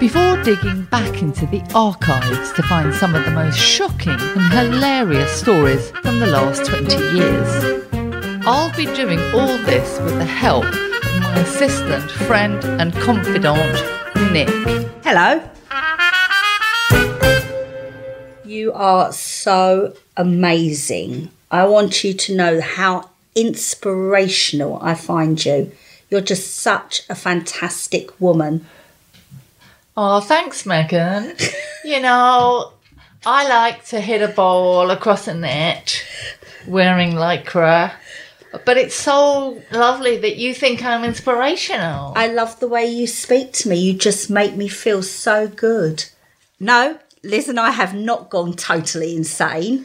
before digging back into the archives to find some of the most shocking and hilarious stories from the last 20 years. I'll be doing all this with the help of my assistant, friend, and confidant, Nick. Hello. You are so amazing. I want you to know how inspirational I find you. You're just such a fantastic woman. Oh, thanks, Meghan. you know, I like to hit a ball across a net wearing lycra. But it's so lovely that you think I'm inspirational. I love the way you speak to me. You just make me feel so good. No, Liz and I have not gone totally insane,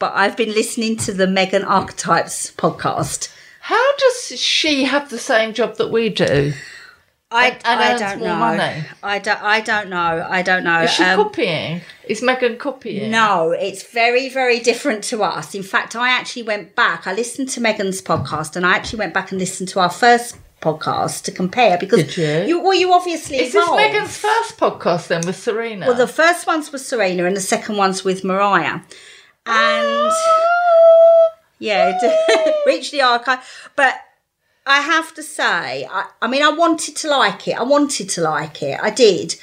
but I've been listening to the Meghan Archetypes podcast. How does she have the same job that we do? I, and I don't know. money. I don't. I don't know. I don't know. Is she Um, copying? Is Meghan copying? No, it's very, very different to us. In fact, I actually went back. I listened to Meghan's podcast, and I actually went back and listened to our first podcast to compare because Did you? well, you obviously Is this evolved. Meghan's first podcast then with Serena? Well, the first ones was Serena, and the second ones with Mariah, and yeah, reach the archive. But I have to say, I, I mean, I wanted to like it. I wanted to like it. I did,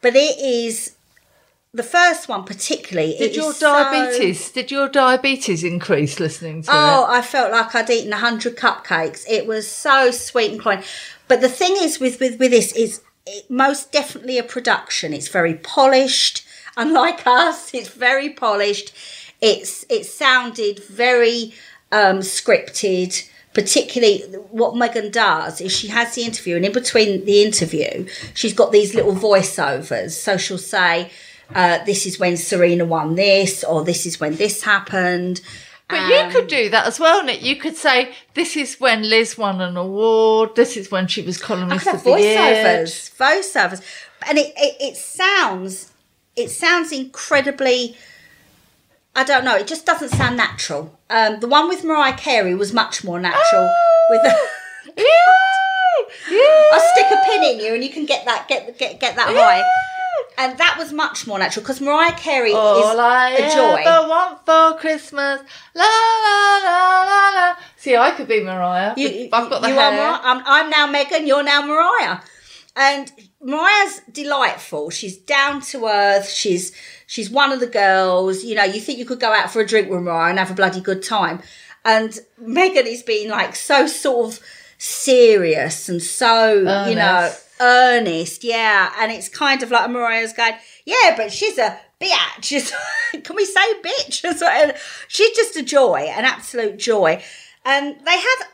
but it is the first one particularly. did your is so- diabetes? Did your diabetes increase listening to Oh, it? Oh, I felt like I'd eaten a hundred cupcakes. It was so sweet and cloying. But the thing is with with, with this is it, most definitely a production. It's very polished. Unlike us, it's very polished. It's it sounded very um, scripted. Particularly, what Meghan does is she has the interview, and in between the interview, she's got these little voiceovers. So she'll say, uh, "This is when Serena won this," or "This is when this happened." But you could do that as well, Nick. You could say, "This is when Liz won an award. This is when she was columnist of the year." voiceovers, voiceovers, and it, it it sounds it sounds incredibly. I don't know. It just doesn't sound natural. Um, the one with Mariah Carey was much more natural. With the, Yay! Yay! I'll stick a pin in you, and you can get that get get get that high. And that was much more natural because Mariah Carey All is I a joy. All ever want for Christmas, la la la la la. See, I could be Mariah. You, I've got the you hair. Are Mariah. I'm, I'm now Meghan. You're now Mariah. And Mariah's delightful. She's down to earth. She's she's one of the girls. You know, you think you could go out for a drink with Mariah and have a bloody good time. And Meghan is being like so sort of serious and so you know Earnest. earnest. Yeah, and it's kind of like Mariah's going, yeah, but she's a bitch. Can we say bitch? She's just a joy, an absolute joy. And they have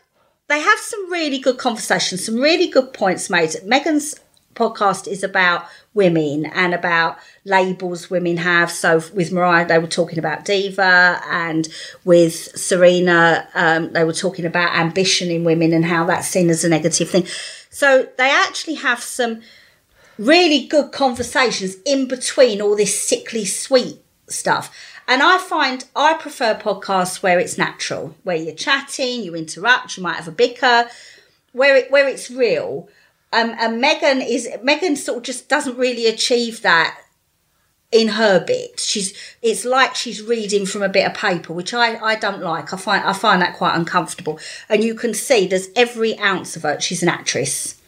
they have some really good conversations, some really good points made. Meghan's podcast is about women and about labels women have. So with Mariah, they were talking about diva, and with Serena, um, they were talking about ambition in women and how that's seen as a negative thing. So they actually have some really good conversations in between all this sickly sweet stuff. And I find I prefer podcasts where it's natural, where you're chatting, you interrupt, you might have a bicker, where it where it's real. Um, and Meghan is Meghan sort of just doesn't really achieve that in her bit. She's it's like she's reading from a bit of paper, which I, I don't like. I find I find that quite uncomfortable. And you can see there's every ounce of her. She's an actress.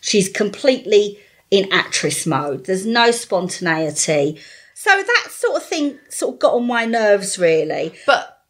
She's completely in actress mode. There's no spontaneity. So that sort of thing sort of got on my nerves really. But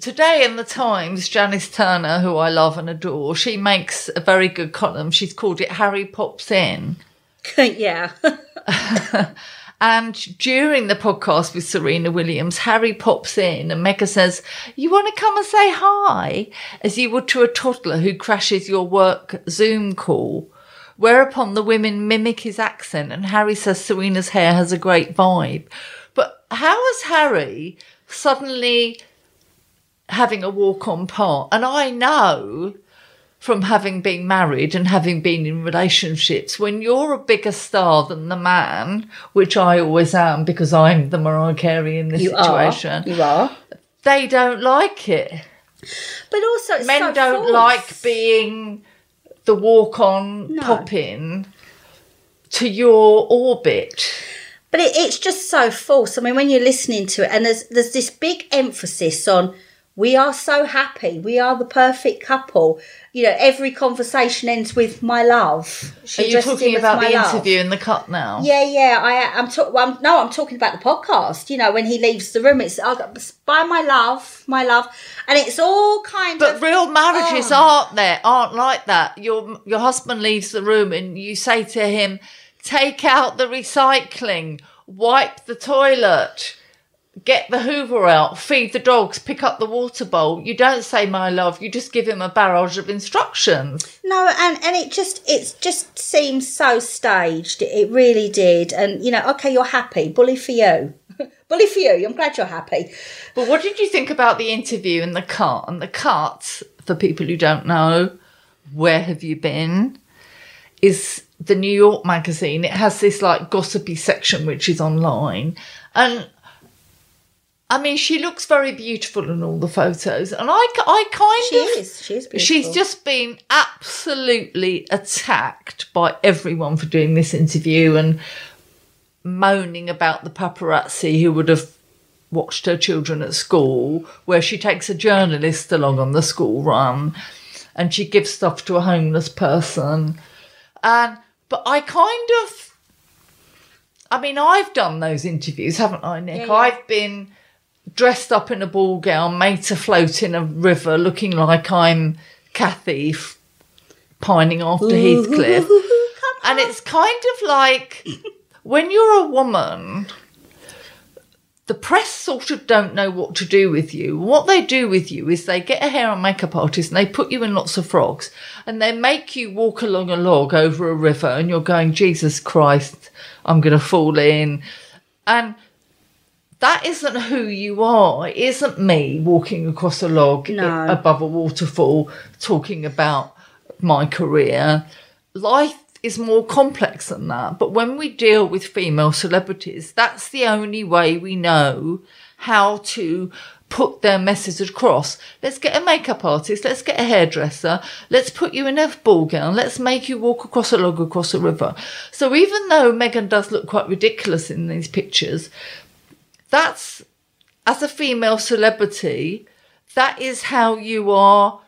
today in the Times, Janice Turner, who I love and adore, she makes a very good column. She's called it Harry Pops In. yeah. And during the podcast with Serena Williams, Harry pops in and Meghan says, You want to come and say hi? As you would to a toddler who crashes your work Zoom call. Whereupon the women mimic his accent and Harry says Serena's hair has a great vibe. But how has Harry suddenly having a walk on part. And I know from having been married and having been in relationships, when you're a bigger star than the man, which I always am because I'm the Mariah Carey in this You situation, are. You are. they don't like it. But also, Men so don't false. like being the walk on No. pop in to your orbit. But it, it's just so false. I mean, when you're listening to it, and there's there's this big emphasis on we are so happy, we are the perfect couple. You know, every conversation ends with "my love." She Are you talking about the love." interview in the cut now? Yeah, yeah. I, I'm talking. Well, no, I'm talking about the podcast. You know, when he leaves the room, it's I by my love, my love, and it's all kind But of. real marriages Oh. aren't there, aren't like that. Your your husband leaves the room and you say to him, "Take out the recycling, wipe the toilet, get the Hoover out, feed the dogs, pick up the water bowl." You don't say "my love," you just give him a barrage of instructions. No, and and it just it just seems so staged. It, it really did. And you know, okay, you're happy. Bully for you. Bully for you. I'm glad you're happy. But what did you think about the interview and the cut? And the cut, for people who don't know, where have you been? Is the New York magazine. It has this like gossipy section which is online. And I mean, she looks very beautiful in all the photos. And I, I kind She of. is. She is beautiful. She's just been absolutely attacked by everyone for doing this interview and moaning about the paparazzi who would have watched her children at school, where she takes a journalist along on the school run and she gives stuff to a homeless person. And but I kind of I mean, I've done those interviews, haven't I, Nick? Yeah, yeah. I've been dressed up in a ball gown, made to float in a river, looking like I'm Kathy f- pining after Heathcliff. And it's kind of like when you're a woman, the press sort of don't know what to do with you. What they do with you is they get a hair and makeup artist and they put you in lots of frogs and they make you walk along a log over a river and you're going, Jesus Christ, I'm going to fall in. And that isn't who you are. It isn't me walking across a log No. above a waterfall talking about my career. Life is more complex than that. But when we deal with female celebrities, that's the only way we know how to put their message across. Let's get a makeup artist, let's get a hairdresser, let's put you in a ball gown, let's make you walk across a log across a river. So even though Meghan does look quite ridiculous in these pictures, that's as a female celebrity, that is how you are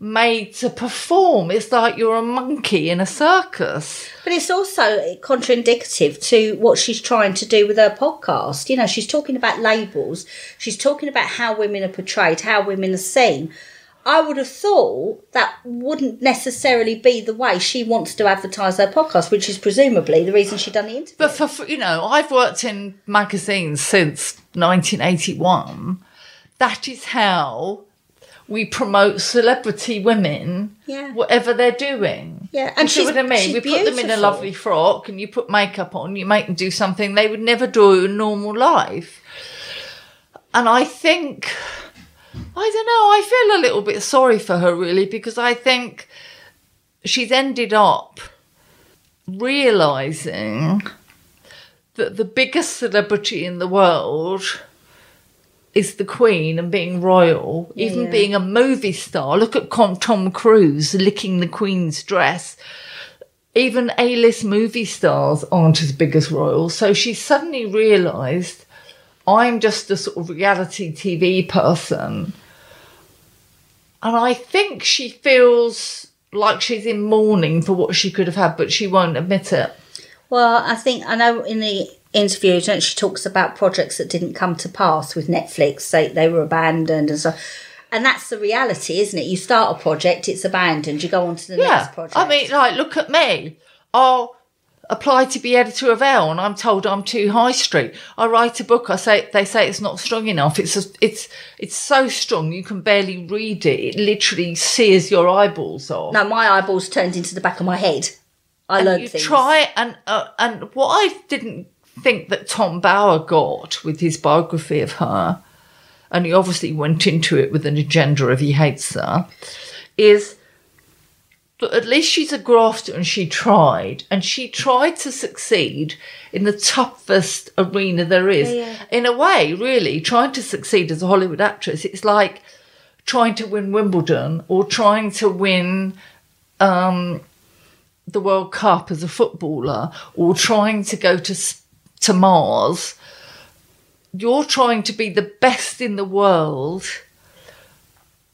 made to perform. It's like you're a monkey in a circus. But it's also contraindicative to what she's trying to do with her podcast. You know, she's talking about labels, she's talking about how women are portrayed, how women are seen. I would have thought that wouldn't necessarily be the way she wants to advertise her podcast, which is presumably the reason she done the interview. But for- you know, I've worked in magazines since 1981. That is how we promote celebrity women, Yeah. whatever they're doing. Yeah, and you she's- what I mean. We put them in a lovely frock, and you put makeup on. You make them do something they would never do in normal life. And I think, I don't know. I feel a little bit sorry for her, really, because I think she's ended up realizing that the biggest celebrity in the world is the Queen and being royal, even yeah. being a movie star. Look at Tom Cruise licking the Queen's dress. Even A list movie stars aren't as big as royals. So she suddenly realised I'm just a sort of reality TV person. And I think she feels like she's in mourning for what she could have had, but she won't admit it. Well, I think I know in the interviews, don't she talks about projects that didn't come to pass with Netflix. They they were abandoned and so. And that's the reality, isn't it? You start a project, it's abandoned. You go on to the Yeah. next project. I mean, like, look at me. I'll apply to be editor of Elle and I'm told I'm too high street. I write a book, I say they say it's not strong enough. It's a, it's it's so strong you can barely read it. It literally sears your eyeballs off. no, my eyeballs turned into the back of my head. I learned you things. try and uh, and what I didn't think that Tom Bower got with his biography of her, and he obviously went into it with an agenda of he hates her, is but at least she's a grafter and she tried and she tried to succeed in the toughest arena there is Yeah, yeah. in a way really trying to succeed as a hollywood actress it's like trying to win wimbledon or trying to win um, the world cup as a footballer or trying to go to to mars you're trying to be the best in the world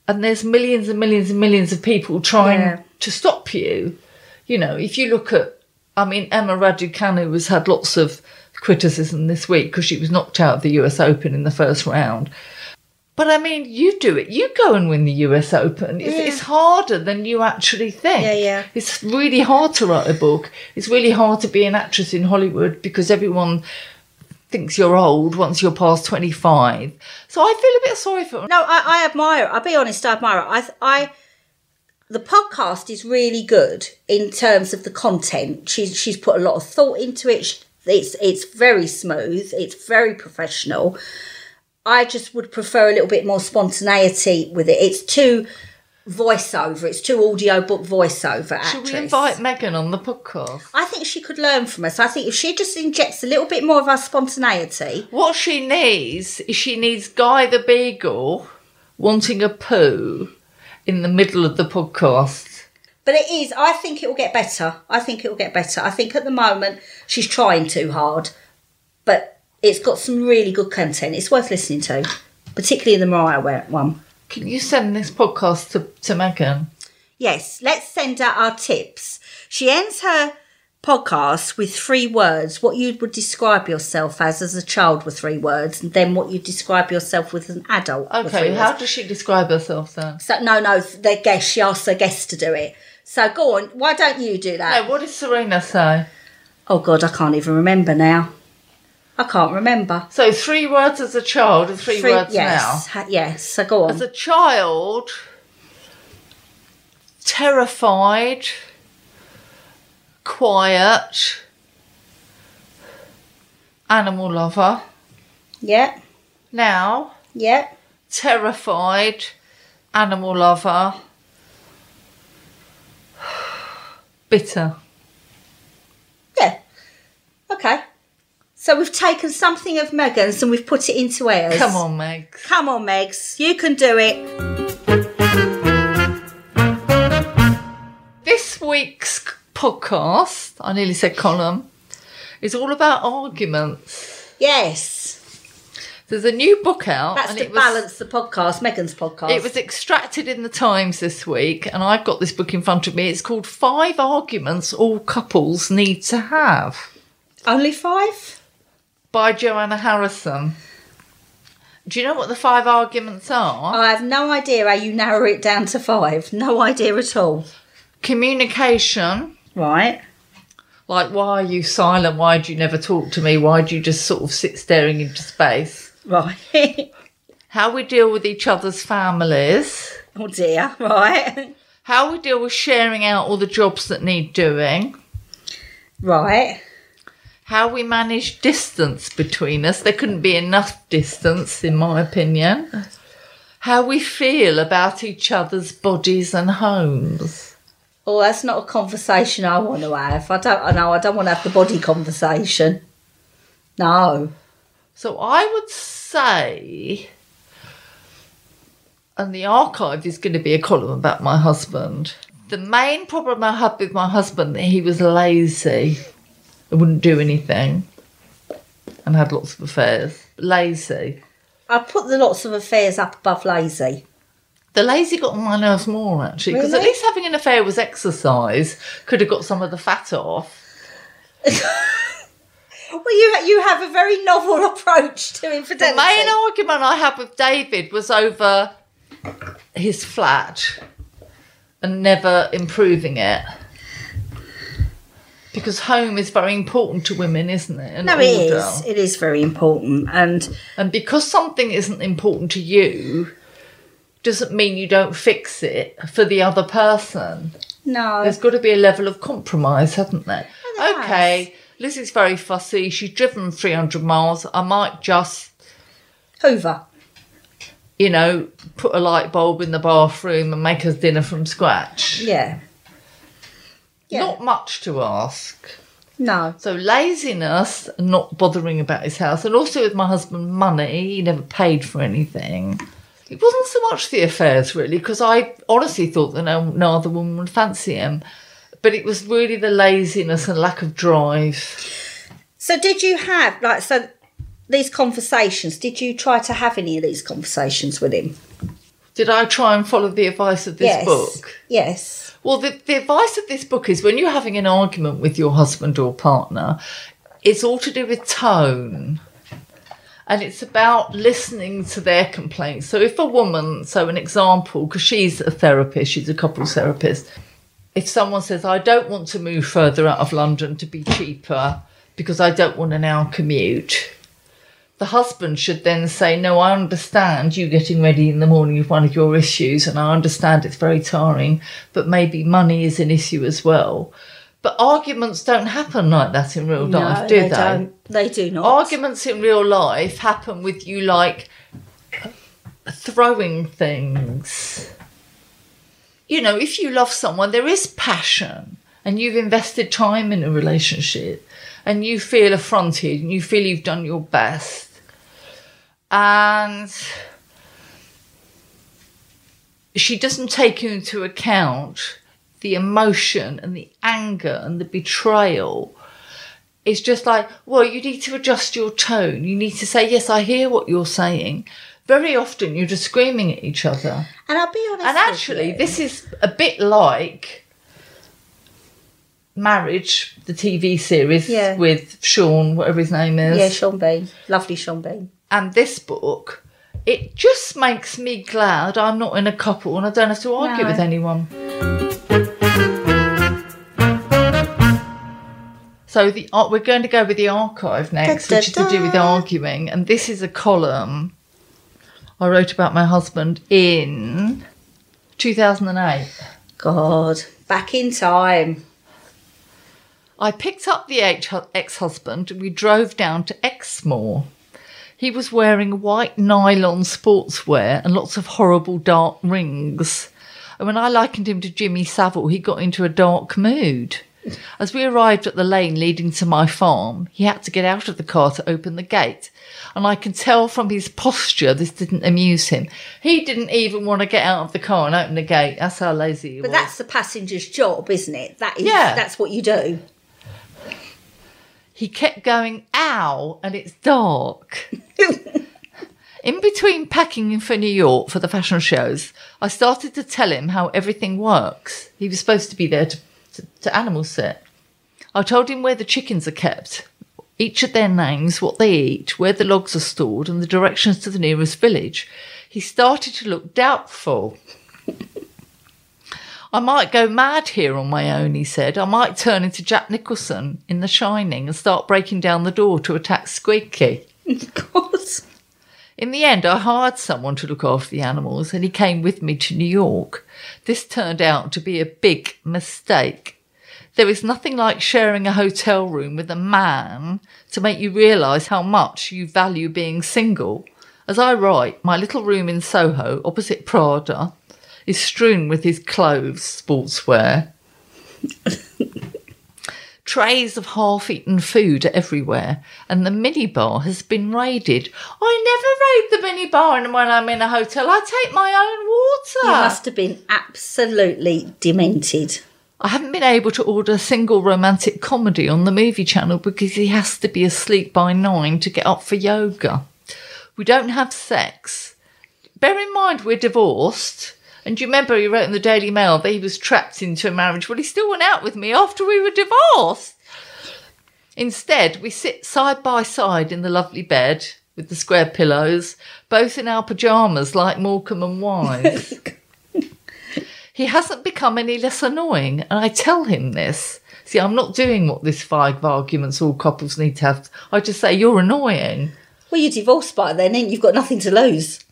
and there's millions and millions and millions of people trying Yeah. To stop you. You know, if you look at, I mean, Emma Raducanu has had lots of criticism this week because she was knocked out of the US Open in the first round. But I mean, you do it. You go and win the US Open. It's, Yeah. it's harder than you actually think. Yeah, yeah. It's really hard to write a book. It's really hard to be an actress in Hollywood because everyone thinks you're old once you're past 25. So I feel a bit sorry for her. No, I, I admire. I'll be honest, I admire. it. I, I, the podcast is really good in terms of the content. She's she's put a lot of thought into it. It's it's very smooth. It's very professional. I just would prefer a little bit more spontaneity with it. It's too voiceover. It's too audiobook voiceover. Actress. Should we invite Meghan on the podcast? I think she could learn from us. I think if she just injects a little bit more of our spontaneity, What she needs is she needs Guy the Beagle wanting a poo in the middle of the podcast. But it is. I think it will get better. I think it will get better. I think at the moment she's trying too hard, but it's got some really good content. It's worth listening to, particularly the Mariah one. Can you send this podcast to, to Meghan? Yes, let's send out our tips. She ends her podcast with three words. What you would describe yourself as as a child with three words, and then what you describe yourself with as an adult. three Okay, words. how does she describe herself then? So no, no, their guest. She asked her guest to do it. So go on. Why don't you do that? No, what did Serena say? Oh God, I can't even remember now. I can't remember. So three words as a child and three, words yes, now. yes. So go on. As a child, terrified, quiet, animal lover. yeah, Now, yeah. terrified, animal lover, bitter. Yeah. Okay. So we've taken something of Meghan's and we've put it into ours. Come on, Meg. Come on, Megs. You can do it. Podcast, I nearly said column, is all about arguments. Yes. There's a new book out. That's and to it was, balance the podcast, Meghan's podcast. It was extracted in the Times this week, and I've got this book in front of me. It's called Five Arguments All Couples Need to Have Only five? by Joanna Harrison. Do you know what the five arguments are? I have no idea how you narrow it down to five. No idea at all. Communication. Right. Like, why are you silent? Why do you never talk to me? Why do you just sort of sit staring into space? Right. How we deal with each other's families. oh dear. Right. How we deal with sharing out all the jobs that need doing. Right. How we manage distance between us. There couldn't be enough distance, in my opinion. How we feel about each other's bodies and homes. Oh, that's not a conversation I want to have. I don't. I know. I don't want to have the body conversation. No. So I would say, and the archive is going to be a column about my husband. The main problem I had with my husband that he was lazy, and wouldn't do anything, and had lots of affairs. Lazy. I put the lots of affairs up above lazy. The lazy got on my nerves more actually, because at least having an affair was exercise. Could have got some of the fat off. Well, you you have a very novel approach to The infidelity. main argument I had with David was over his flat and never improving it. Because home is very important to women, isn't it? And no, it order. is. It is very important, and And because something isn't important to you, doesn't mean you don't fix it for the other person. no, There's got to be a level of compromise, hasn't there? Oh, there has. okay, Lizzie's very fussy. She's driven 300 miles. I might just Hoover. you know, put a light bulb in the bathroom and make us dinner from scratch. Yeah. Yeah. Not much to ask. No. So laziness, and not bothering about his house, and also with my husband, money. He never paid for anything. It wasn't so much the affairs really, because I honestly thought that no, no other woman would fancy him. But it was really the laziness and lack of drive. So did you have like so these conversations? Did you try to have any of these conversations with him? Did I try and follow the advice of this yes. book? Yes. Well, the, the advice of this book is when you're having an argument with your husband or partner, it's all to do with tone. And it's about listening to their complaints. So, if a woman, so an example, because she's a therapist, she's a couples therapist, if someone says, I don't want to move further out of London to be cheaper because I don't want an hour commute, the husband should then say, No, I understand you getting ready in the morning is one of your issues, and I understand it's very tiring, but maybe money is an issue as well. But arguments don't happen like that in real life, no, do they they? don't. They do not. Arguments in real life happen with you like throwing things. You know, if you love someone, there is passion and you've invested time in a relationship and you feel affronted and you feel you've done your best. And she doesn't take you into account the emotion and the anger and the betrayal. It's just like, well, you need to adjust your tone. You need to say, yes, I hear what you're saying. Very often you're just screaming at each other. and I'll be honest. And actually, this is a bit like Marriage, the TV series Yeah. with Sean, whatever his name is. yeah, Sean Bean, lovely Sean Bean. and this book, it just makes me glad I'm not in a couple and I don't have to argue No. with anyone. So the uh, we're going to go with the archive next, Da, da, which is to do with arguing, and this is a column I wrote about my husband in 2008. God, back in time. I picked up the ex husband and we drove down to Exmoor. He was wearing white nylon sportswear and lots of horrible dark rings. And when I likened him to Jimmy Savile, he got into a dark mood. As we arrived at the lane leading to my farm, he had to get out of the car to open the gate. And I can tell from his posture this didn't amuse him. He didn't even want to get out of the car and open the gate. That's how lazy he But was. But that's the passenger's job, isn't it? That is. Yeah. That's what you do. he kept going, ow, and it's dark. In between packing for New York for the fashion shows, I started to tell him how everything works. He was supposed to be there to, to, to animal sit. I told him where the chickens are kept, each of their names, what they eat, where the logs are stored, and the directions to the nearest village. He started to look doubtful. I might go mad here on my own, he said. I might turn into Jack Nicholson in The Shining and start breaking down the door to attack Squeaky. God. In the end, I hired someone to look after the animals and he came with me to New York. This turned out to be a big mistake. There is nothing like sharing a hotel room with a man to make you realise how much you value being single. As I write, my little room in Soho, opposite Prada, is strewn with his clothes, sportswear. Trays of half eaten food are everywhere, and the minibar has been raided. I never raid the minibar and when I'm in a hotel. I take my own water. You must have been absolutely demented. I haven't been able to order a single romantic comedy on the movie channel because he has to be asleep by nine to get up for yoga. We don't have sex. Bear in mind we're divorced. And do you remember he wrote in the Daily Mail that he was trapped into a marriage? Well, he still went out with me after we were divorced. Instead, we sit side by side in the lovely bed with the square pillows, both in our pyjamas like Morecambe and Wise. He hasn't become any less annoying, and I tell him this. See, I'm not doing what this five arguments all couples need to have. I just say, You're annoying. Well, you're divorced by then, and you've got nothing to lose.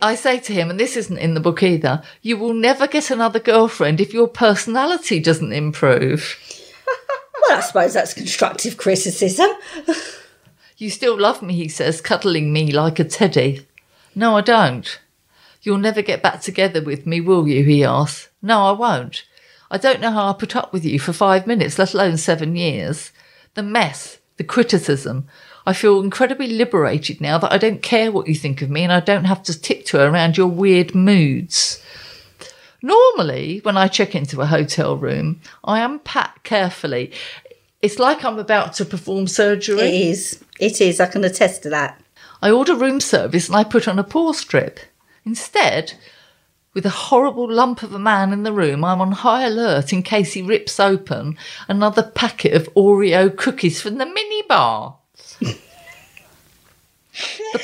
I say to him, and this isn't in the book either, you will never get another girlfriend if your personality doesn't improve. Well, I suppose that's constructive criticism. You still love me, he says, cuddling me like a teddy. No, I don't. You'll never get back together with me, will you? He asks. No, I won't. I don't know how I put up with you for five minutes, let alone seven years. The mess, the criticism. I feel incredibly liberated now that I don't care what you think of me and I don't have to tiptoe around your weird moods. Normally, when I check into a hotel room, I unpack carefully. It's like I'm about to perform surgery. It is. It is. I can attest to that. I order room service and I put on a pause strip. Instead, with a horrible lump of a man in the room, I'm on high alert in case he rips open another packet of Oreo cookies from the minibar. The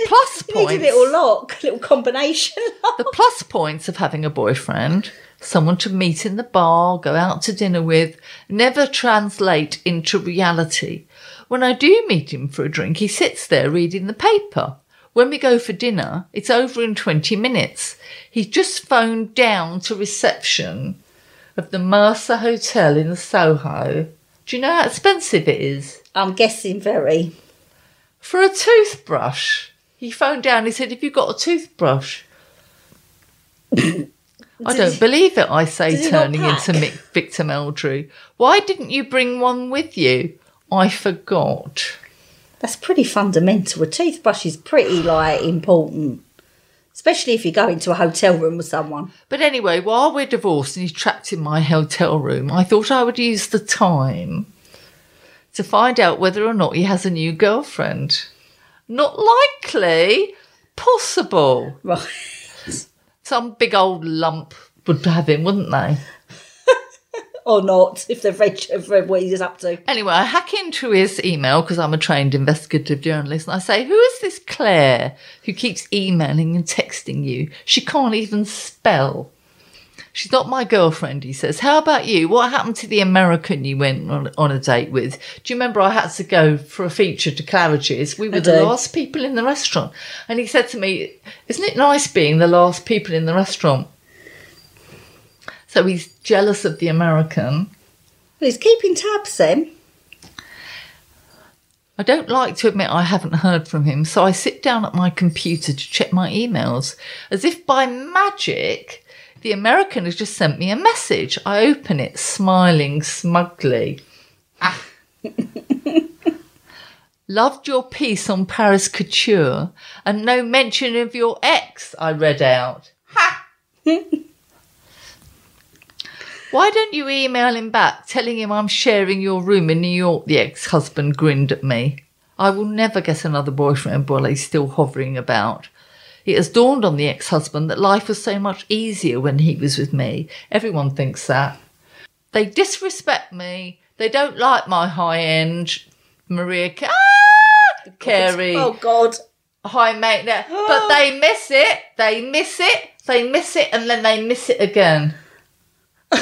plus You need a points. little lock, little combination. The plus points of having a boyfriend, someone to meet in the bar, go out to dinner with, never translate into reality. When I do meet him for a drink, he sits there reading the paper. When we go for dinner, it's over in 20 minutes. He's just phoned down to reception of the Mercer Hotel in Soho. Do you know how expensive it is? I'm guessing very. For a toothbrush. He phoned down, he said, Have you got a toothbrush? I don't believe it, I say, Does he not turning into Victor Meldrew. Why didn't you bring one with you? I forgot. That's pretty fundamental. A toothbrush is pretty like important, especially if you go into a hotel room with someone. But anyway, while we're divorced and he's trapped in my hotel room, I thought I would use the time to find out whether or not he has a new girlfriend. Not likely, possible. Right. Some big old lump would have him, wouldn't they? or not, if they've read, have read what he's up to. Anyway, I hack into his email because I'm a trained investigative journalist and I say, Who is this Claire who keeps emailing and texting you? She can't even spell. She's not my girlfriend, he says. How about you? What happened to the American you went on, on a date with? Do you remember I had to go for a feature to Claridge's? We were the last people in the restaurant. And he said to me, Isn't it nice being the last people in the restaurant? So he's jealous of the American. Well, he's keeping tabs then. I don't like to admit I haven't heard from him, so I sit down at my computer to check my emails. As if by magic, the American has just sent me a message. I open it, smiling smugly. Ah. Loved your piece on Paris Couture and no mention of your ex, I read out. Ha! Why don't you email him back telling him I'm sharing your room in New York? The ex husband grinned at me. I will never get another boyfriend while he's still hovering about. It has dawned on the ex husband that life was so much easier when he was with me. Everyone thinks that. They disrespect me. They don't like my high end Maria ah! Carey Oh God. high maintenance, but they miss it. They miss it. They miss it, and then they miss it again.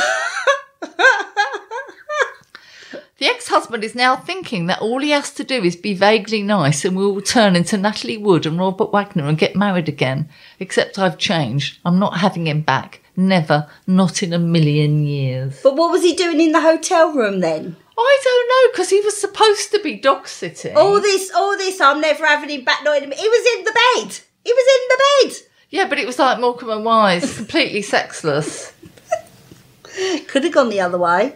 the ex-husband is now thinking that all he has to do is be vaguely nice, and we will turn into Natalie Wood and Robert Wagner and get married again. Except I've changed. I'm not having him back. Never. Not in a million years. But what was he doing in the hotel room then? I don't know because he was supposed to be dog sitting. All this, all this. I'm never having him back. Not in. He was in the bed. He was in the bed. Yeah, but it was like Morecambe and Wise, completely sexless. Could have gone the other way.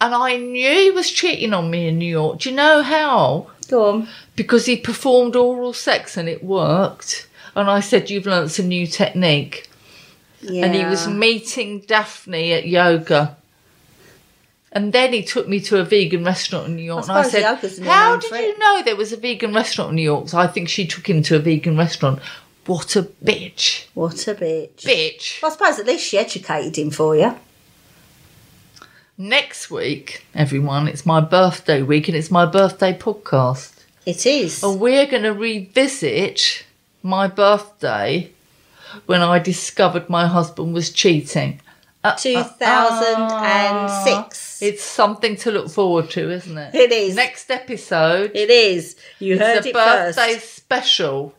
And I knew he was cheating on me in New York. Do you know how? Go on. Because he performed oral sex and it worked. And I said, You've learnt some new technique. Yeah. And he was meeting Daphne at yoga. And then he took me to a vegan restaurant in New York. and I said, How did threat." you know there was a vegan restaurant in New York? So I think she took him to a vegan restaurant. What a bitch. What a bitch. Bitch. I suppose at least she educated him for you. Next week, everyone, it's my birthday week and it's my birthday podcast. It is. And we're going to revisit my birthday when I discovered my husband was cheating. Uh, uh, 2006. uh, it's something to look forward to, isn't it? It is. Next episode. It is. You heard it's a it birthday first. special.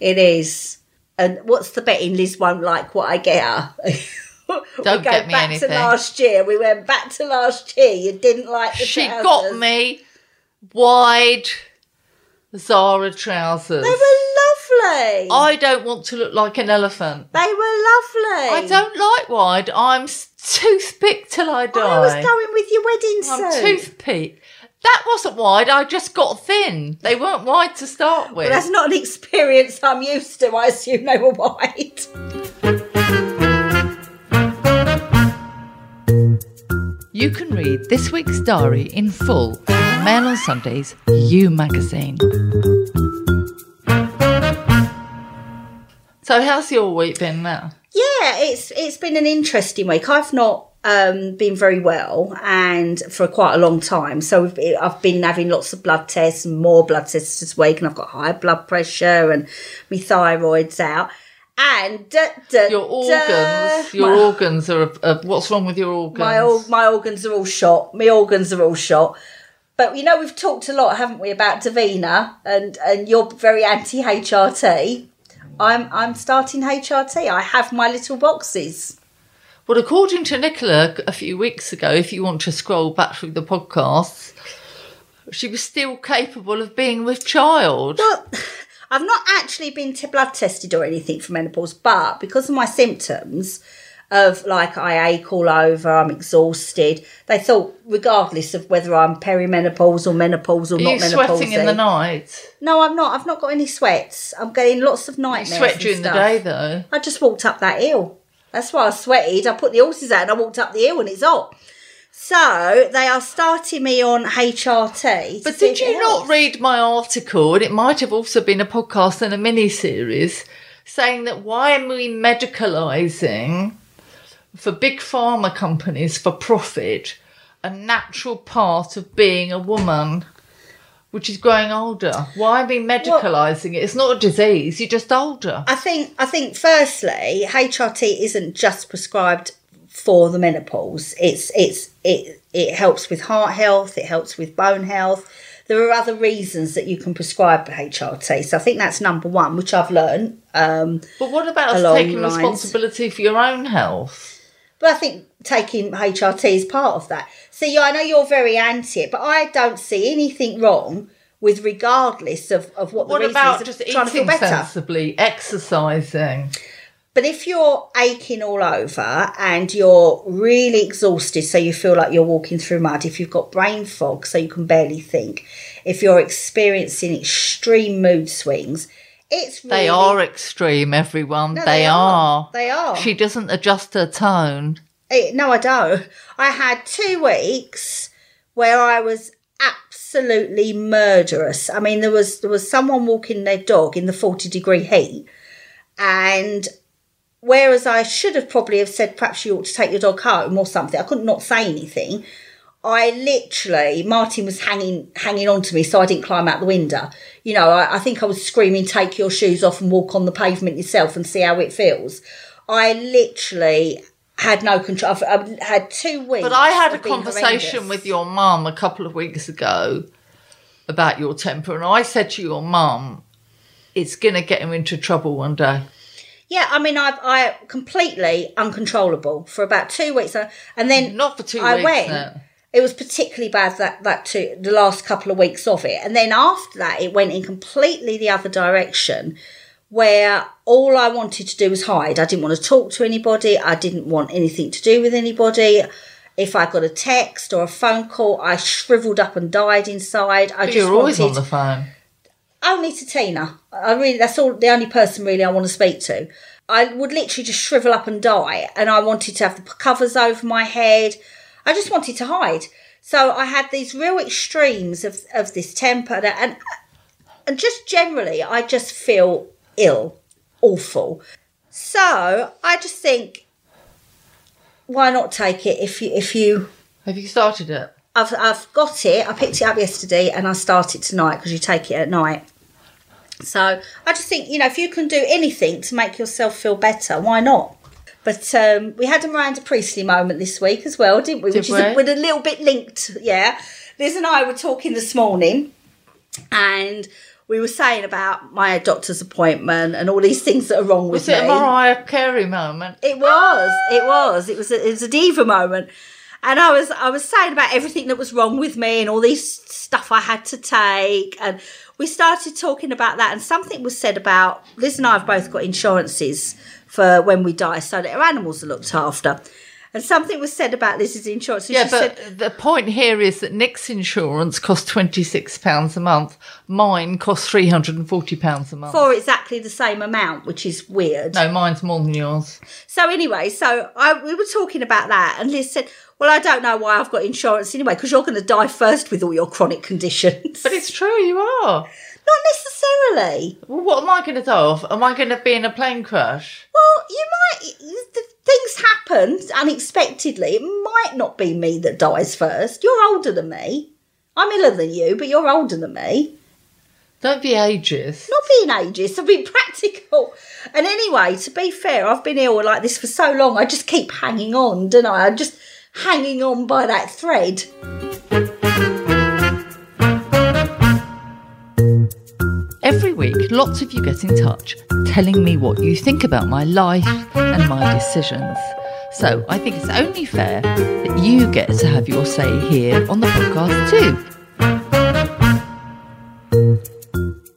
It is. And what's the betting? Liz won't like what I get her. Don't we go get me back anything. to last year. We went back to last year. You didn't like the She trousers. got me wide Zara trousers. They were lovely. I don't want to look like an elephant. they were lovely. I don't like wide. I'm toothpick till I die. I was going with your wedding I'm suit. toothpick. That wasn't wide. I just got thin. They weren't wide to start with. That's not an experience I'm used to. I assume they were white. You can read this week's diary in full in Mail on Sunday's You magazine. So, how's your week been now? Yeah, it's it's been an interesting week. I've not um, been very well, and for quite a long time. So I've been having lots of blood tests and more blood tests this week, and I've got high blood pressure and my thyroid's out. And da, da, Your da, organs, your my, organs are. Uh, what's wrong with your organs? my my organs are all shot. My organs are all shot. But you know, we've talked a lot, haven't we, about Davina, and and you're very anti HRT. I'm I'm starting HRT. I have my little boxes. Well, according to Nicola a few weeks ago, if you want to scroll back through the podcasts, she was still capable of being with child. Well, I've not actually been to blood tested or anything for menopause, but because of my symptoms of like I ache all over, I'm exhausted, they thought, regardless of whether I'm perimenopause or menopause or Are not you menopause. sweating in the night? No, I'm not. I've not got any sweats. I'm getting lots of You nightmares. sweat and during the day, though. I just walked up that hill. That's why I sweated. I put the horses out and I walked up the hill and it's hot. So they are starting me on HRT. But did you not helps. read my article? And it might have also been a podcast and a mini series saying that why are we medicalising for big pharma companies for profit a natural part of being a woman? Which is growing older. Why are we medicalising it? It's not a disease. You're just older. I think I think firstly, HRT isn't just prescribed for the menopause. It's it's it it helps with heart health, it helps with bone health. There are other reasons that you can prescribe HRT. So I think that's number one, which I've learned. Um, But what about taking lines. responsibility for your own health? but I think taking HRT is part of that. See, I know you're very anti it, but I don't see anything wrong with regardless of, of what the What reason about is just trying to feel eating better. sensibly, exercising? But if you're aching all over and you're really exhausted, so you feel like you're walking through mud, if you've got brain fog, so you can barely think, if you're experiencing extreme mood swings, it's really, They are extreme, everyone. No, they, are. They are. She doesn't adjust her tone. Eh, no, I don't. I had two weeks where I was absolutely murderous. I mean, there was there was someone walking their dog in the forty degree heat, and whereas I should have probably have said perhaps you ought to take your dog home or something, I couldn't not say anything. I literally Martin was hanging hanging on to me, so I didn't climb out the window. You know, I, I think I was screaming, "Take your shoes off and walk on the pavement yourself and see how it feels." I literally had no control. I've, I've had two weeks. But I had a conversation horrendous. with your mum a couple of weeks ago about your temper, and I said to your mum, it's going to get him into trouble one day. Yeah, I mean, I've I completely uncontrollable for about two weeks, uh, and then Not for two I weeks went. now. It was particularly bad that that two the last couple of weeks of it, and then after that, it went in completely the other direction, where all I wanted to do was hide. I didn't want to talk to anybody. I didn't want anything to do with anybody. If I got a text or a phone call, I shriveled up and died inside. I But just you're always wanted on the phone. Only to Tina. I really that's all the only person really I want to speak to. I would literally just shrivel up and die, and I wanted to have the covers over my head. I just wanted to hide. So I had these real extremes of, of this temper, that- and and just generally, I just feel ill, awful. So I just think, why not take it if you if you Have you started it? I've I've got it. I picked it up yesterday and I start it tonight because you take it at night. So I just think you know if you can do anything to make yourself feel better, why not? But um, we had a Miranda Priestly moment this week as well, didn't we? Did Which is a, with a little bit linked. Yeah, Liz and I were talking this morning, and we were saying about my doctor's appointment and all these things that are wrong with Was it a me. Mariah Carey moment? It was. It was. It was. A, it was a diva moment, and I was. I was saying about everything that was wrong with me and all these stuff I had to take, and we started talking about that, and something was said about Liz and I have both got insurances for when we die, so that our animals are looked after. And something was said about Liz's insurance. and Yeah, but said, the point here is that Nick's insurance costs £26 a month. Mine costs £340 a month. for exactly the same amount, which is weird. no, mine's more than yours. So anyway, so I, we were talking about that, and Liz said, "Well, I don't know why I've got insurance anyway, because you're going to die first with all your chronic conditions." But it's true, you are. not necessarily. Well, what am I going to die of? Am I going to be in a plane crash? Well, you might. The things happen unexpectedly. It might not be me that dies first. You're older than me. I'm iller than you, but you're older than me. Don't be ageist. Not being ageist, I'm being practical. And anyway, to be fair, I've been ill like this for so long. I just keep hanging on, don't I? I'm just hanging on by that thread. Every week, lots of you get in touch telling me what you think about my life and my decisions. So I think it's only fair that you get to have your say here on the podcast too.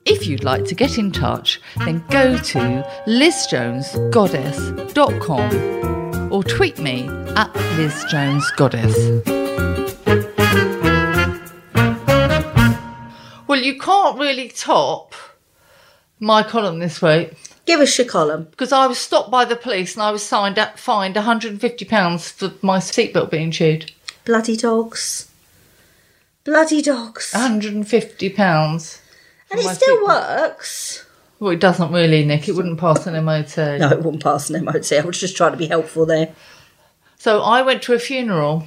If you'd like to get in touch, then go to lizjonesgoddess.com or tweet me at Liz Jones Goddess. Well, you can't really top my column this week Give us your column. because I was stopped by the police and I was signed up, fined £150 for my seatbelt being chewed. Bloody dogs. Bloody dogs. £150. and it still seatbelt. works. Well, it doesn't really, Nick. It wouldn't pass an MOT. No, it wouldn't pass an MOT. I was just trying to be helpful there. So I went to a funeral.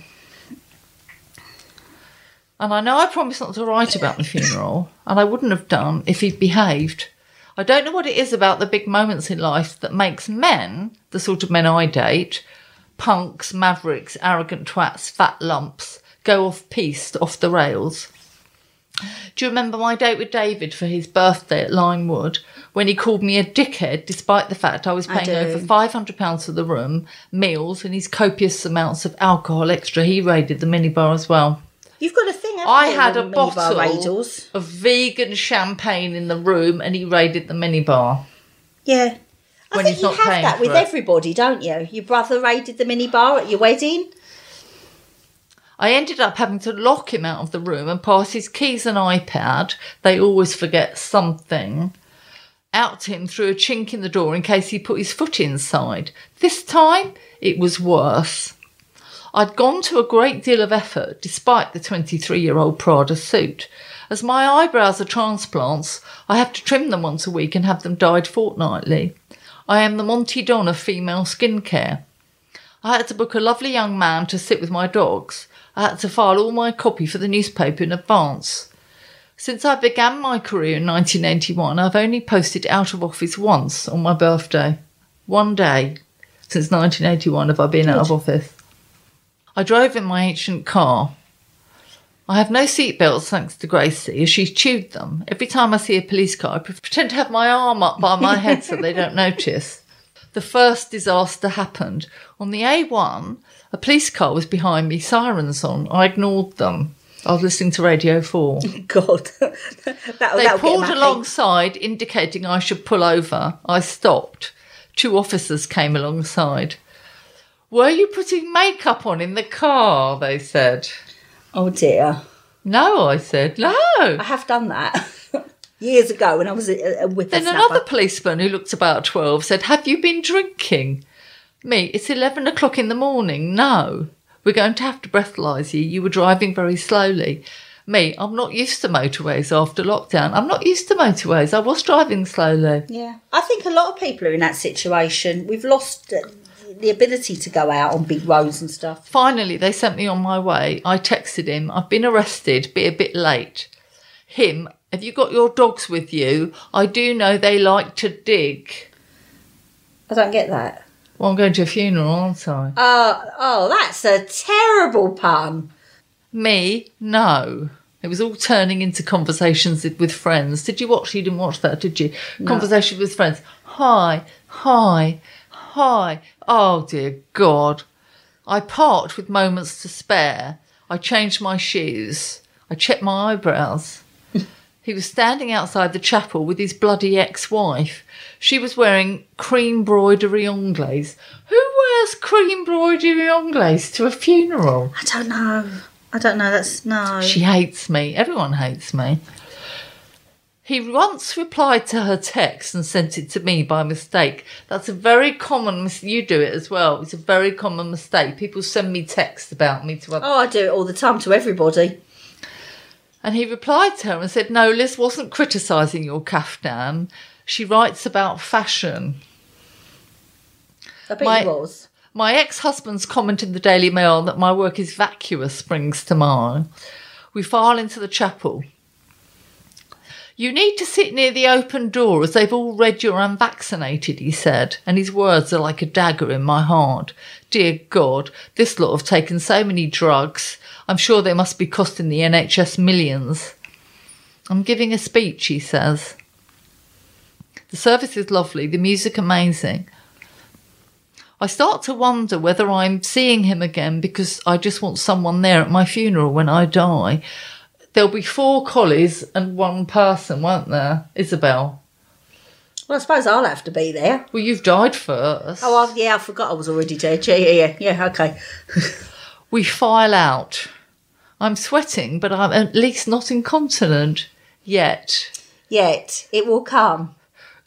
And I know I promised not to write about the funeral, and I wouldn't have done if he'd behaved. I don't know what it is about the big moments in life that makes men, the sort of men I date, punks, mavericks, arrogant twats, fat lumps, go off piste, off the rails. Do you remember my date with David for his birthday at Limewood when he called me a dickhead despite the fact I was paying do. over £500 for the room, meals, and his copious amounts of alcohol extra? He raided the minibar as well. You've got a thing, I you, had a bottle of vegan champagne in the room and he raided the minibar. Yeah. I When think you have that with it. everybody, don't you? Your brother raided the minibar at your wedding. I ended up having to lock him out of the room and pass his keys and iPad. They always forget something. Out him through a chink in the door in case he put his foot inside. This time, it was worse. I'd gone to a great deal of effort despite the 23 year old Prada suit. As my eyebrows are transplants, I have to trim them once a week and have them dyed fortnightly. I am the Monty Don of female skincare. I had to book a lovely young man to sit with my dogs. I had to file all my copy for the newspaper in advance. Since I began my career in 1981, I've only posted out of office once on my birthday. One day since 1981 have I been out of office. I drove in my ancient car. I have no seatbelts thanks to Gracie, as she's chewed them. Every time I see a police car, I pretend to have my arm up by my head so they don't notice. The first disaster happened. On the A1, a police car was behind me, sirens on. I ignored them. I was listening to Radio 4. God, that, They that'll pulled alongside, indicating I should pull over. I stopped. Two officers came alongside. Were you putting makeup on in the car? They said. Oh dear, No, I said, no. I have done that years ago when I was a, a with Then another policeman who looked about 12 said, Have you been drinking? Me, it's 11 o'clock in the morning. No. We're going to have to breathalyse you. You were driving very slowly. Me, I'm not used to motorways after lockdown. I'm not used to motorways. I was driving slowly. Yeah, I think a lot of people are in that situation. We've lost the ability to go out on big roads and stuff. Finally, they sent me on my way. I texted him, I've been arrested, be a bit late. Him, have you got your dogs with you? I do know they like to dig. I don't get that. Well, I'm going to a funeral, aren't I? Uh, oh, that's a terrible pun. Me, no. It was all turning into conversations with friends. Did you watch? You didn't watch that, did you? Conversation with friends. Hi, hi, hi. Oh dear God. I parked with moments to spare. I changed my shoes. I checked my eyebrows. He was standing outside the chapel with his bloody ex wife. She was wearing cream broderie anglaise. Who wears cream broderie anglaise to a funeral? I don't know. I don't know. That's no. She hates me. Everyone hates me. He once replied to her text and sent it to me by mistake. That's a very common. mis- You do it as well. It's a very common mistake. People send me texts about me to other. oh, I do it all the time to everybody. And he replied to her and said, "No, Liz wasn't criticising your kaftan. She writes about fashion." I bet My- was. My ex-husband's comment in the Daily Mail that my work is vacuous springs to mind. We file into the chapel. You need to sit near the open door as they've all read you're unvaccinated, he said, and his words are like a dagger in my heart. Dear God, this lot have taken so many drugs. I'm sure they must be costing the NHS millions. I'm giving a speech, he says. The service is lovely, the music amazing. I start to wonder whether I'm seeing him again because I just want someone there at my funeral when I die. There'll be four collies and one person, won't there, Isabel? Well, I suppose I'll have to be there. Well, you've died first. Oh, I, yeah, I forgot I was already dead. Yeah, yeah, yeah. Yeah, okay. We file out. I'm sweating, but I'm at least not incontinent yet. Yet, it will come.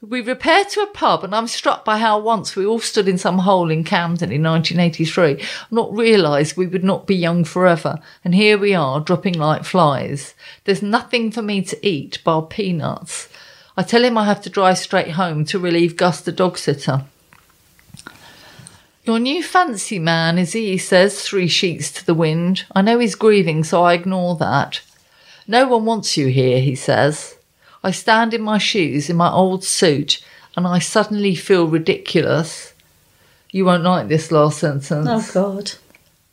We repair to a pub, and I'm struck by how once we all stood in some hole in Camden in 1983, not realised we would not be young forever. And here we are, dropping like flies. There's nothing for me to eat bar peanuts. I tell him I have to drive straight home to relieve Gus the dog sitter. Your new fancy man, is he? He says, three sheets to the wind. I know he's grieving, so I ignore that. No one wants you here, he says. I stand in my shoes in my old suit and I suddenly feel ridiculous. You won't like this last sentence. Oh, God.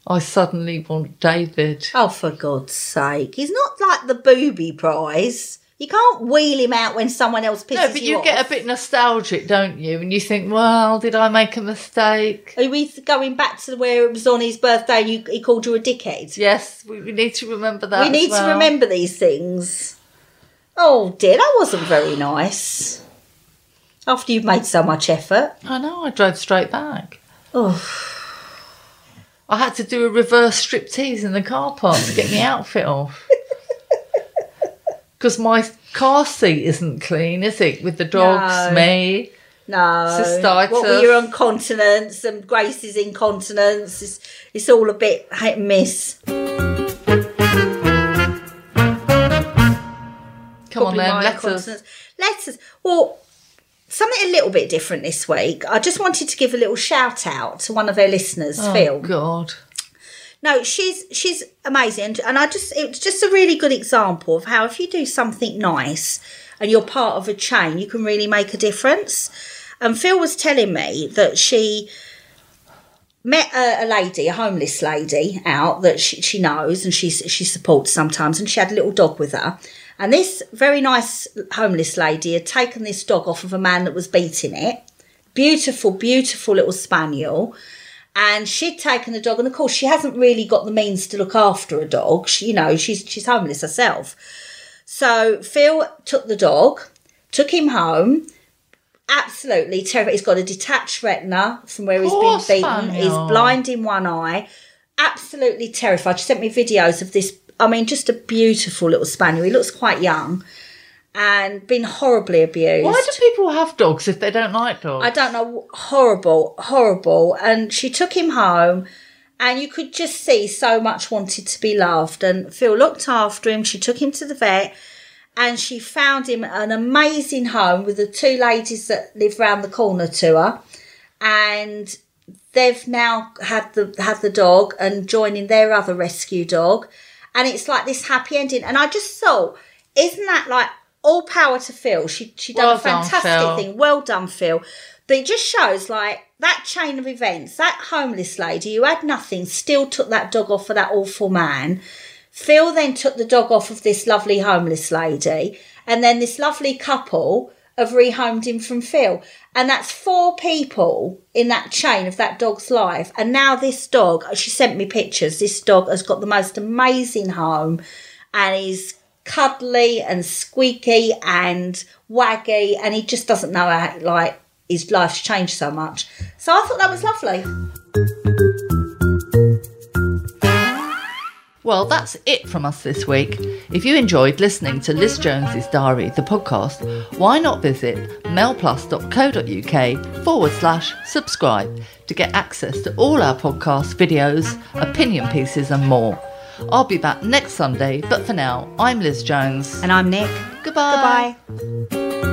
I suddenly want David. Oh, for God's sake. He's not like the booby prize. You can't wheel him out when someone else pisses you off. No, but you off. get a bit nostalgic, don't you? And you think, well, did I make a mistake? Are we going back to where it was on his birthday and you, he called you a dickhead? Yes, we, we need to remember that. we need to remember these things. Oh, dear, that wasn't very nice. After you've made so much effort. I know, I drove straight back. Oh, I had to do a reverse striptease in the car park to get my outfit off. Because my car seat isn't clean, is it? With the dogs, No. me. no. Cystitis. What were your incontinence and Grace's incontinence? It's, it's all a bit hit and miss. Come on Probably then, my let us. incontinence. Letters. Well, something a little bit different this week. I just wanted to give a little shout out to one of our listeners, Oh, Phil. God. No, she's she's amazing, and, I just it's just a really good example of how if you do something nice and you're part of a chain, you can really make a difference. And Phil was telling me that she met a, a lady, a homeless lady, out that she, she knows and she she supports sometimes, and she had a little dog with her. And this very nice homeless lady had taken this dog off of a man that was beating it. Beautiful, beautiful little spaniel and she'd taken the dog and of course she hasn't really got the means to look after a dog. She, you know she's she's homeless herself. So phil took the dog took him home. Absolutely terrified he's got a detached retina from where he's been beaten. he's blind in one eye. Absolutely terrified. She sent me videos of this i mean just a beautiful little spaniel. He looks quite young and been horribly abused Why do people have dogs if they don't like dogs? I don't know, horrible, horrible. And she took him home, and you could just see so much wanted to be loved. And Phil looked after him. She took him to the vet, and she found him an amazing home with the two ladies that live round the corner to her. And they've now had the had the dog and joining their other rescue dog, and it's like this happy ending. And I just thought, isn't that like all power to Phil? She she done Well a fantastic Phil. thing. Well done, Phil. But it just shows like that chain of events. That homeless lady who had nothing still took that dog off of that awful man. Phil then took the dog off of this lovely homeless lady, and then this lovely couple have rehomed him from Phil. And that's four people in that chain of that dog's life. And now this dog, she sent me pictures. This dog has got the most amazing home and he's cuddly and squeaky and waggy, and he just doesn't know how like his life's changed so much. So I thought that was lovely. Well, that's it from us this week. If you enjoyed listening to Liz Jones's Diary, the podcast, why not visit mailplus.co.uk forward slash subscribe to get access to all our podcasts, videos, opinion pieces, and more. I'll be back next Sunday, but for now, I'm Liz Jones. And I'm Nick. Goodbye. Goodbye.